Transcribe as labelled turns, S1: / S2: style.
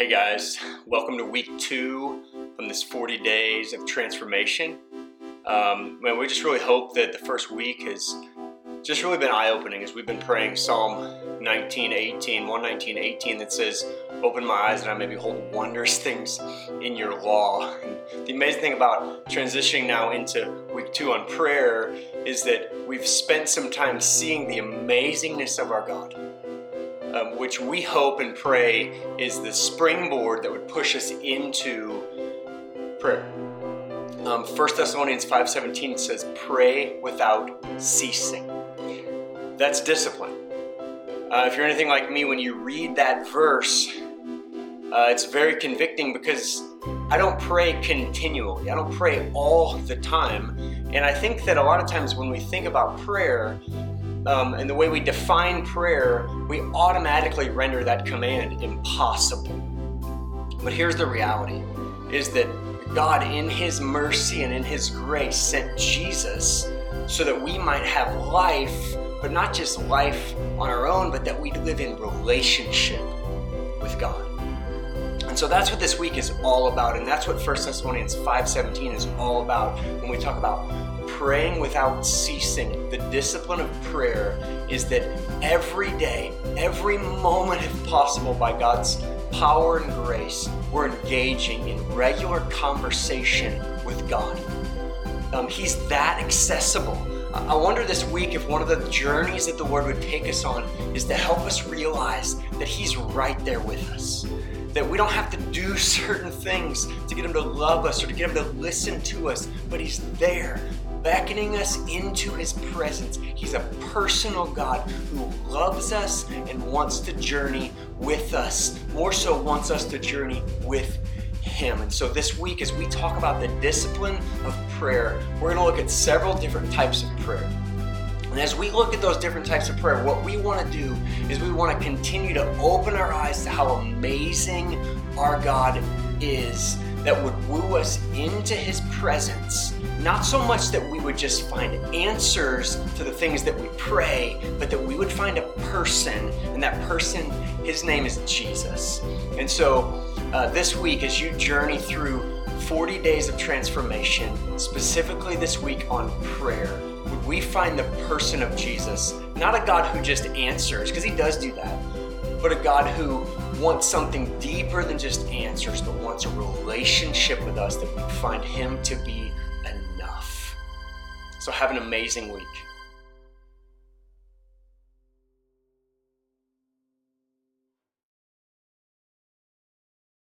S1: Hey guys, welcome to week two from this 40 days of transformation. Um, man, we just really hope that the first week has just really been eye opening as we've been praying Psalm 19, 18, 119, 18 that says, Open my eyes that I may behold wondrous things in your law. And the amazing thing about transitioning now into week two on prayer is that we've spent some time seeing the amazingness of our God um, which we hope and pray is the springboard that would push us into prayer. Um, 1 Thessalonians 5.17 says, pray without ceasing. That's discipline. Uh, if you're anything like me, when you read that verse, uh, it's very convicting because I don't pray continually. I don't pray all the time. And I think that a lot of times when we think about prayer, um, and the way we define prayer, we automatically render that command impossible. But here's the reality is that God, in His mercy and in His grace, sent Jesus so that we might have life, but not just life on our own, but that we live in relationship with God. And so that's what this week is all about, and that's what 1 Thessalonians 5:17 is all about when we talk about praying without ceasing, the discipline of prayer is that every day, every moment, if possible, by God's power and grace, we're engaging in regular conversation with God. Um, he's that accessible. I wonder this week if one of the journeys that the Lord would take us on is to help us realize that He's right there with us. That we don't have to do certain things to get Him to love us or to get Him to listen to us, but He's there beckoning us into his presence. He's a personal God who loves us and wants to journey with us. More so, wants us to journey with him. And so this week, as we talk about the discipline of prayer, we're going to look at several different types of prayer. And as we look at those different types of prayer, what we want to do is we want to continue to open our eyes to how amazing our God is that would woo us into his presence not so much that we would just find answers to the things that we pray, but that we would find a person, and that person, his name is Jesus. And so uh, this week, as you journey through 40 days of transformation, specifically this week on prayer, would we find the person of Jesus? Not a God who just answers, because he does do that, but a God who wants something deeper than just answers, but wants a relationship with us that we find him to be enough. so have an amazing week.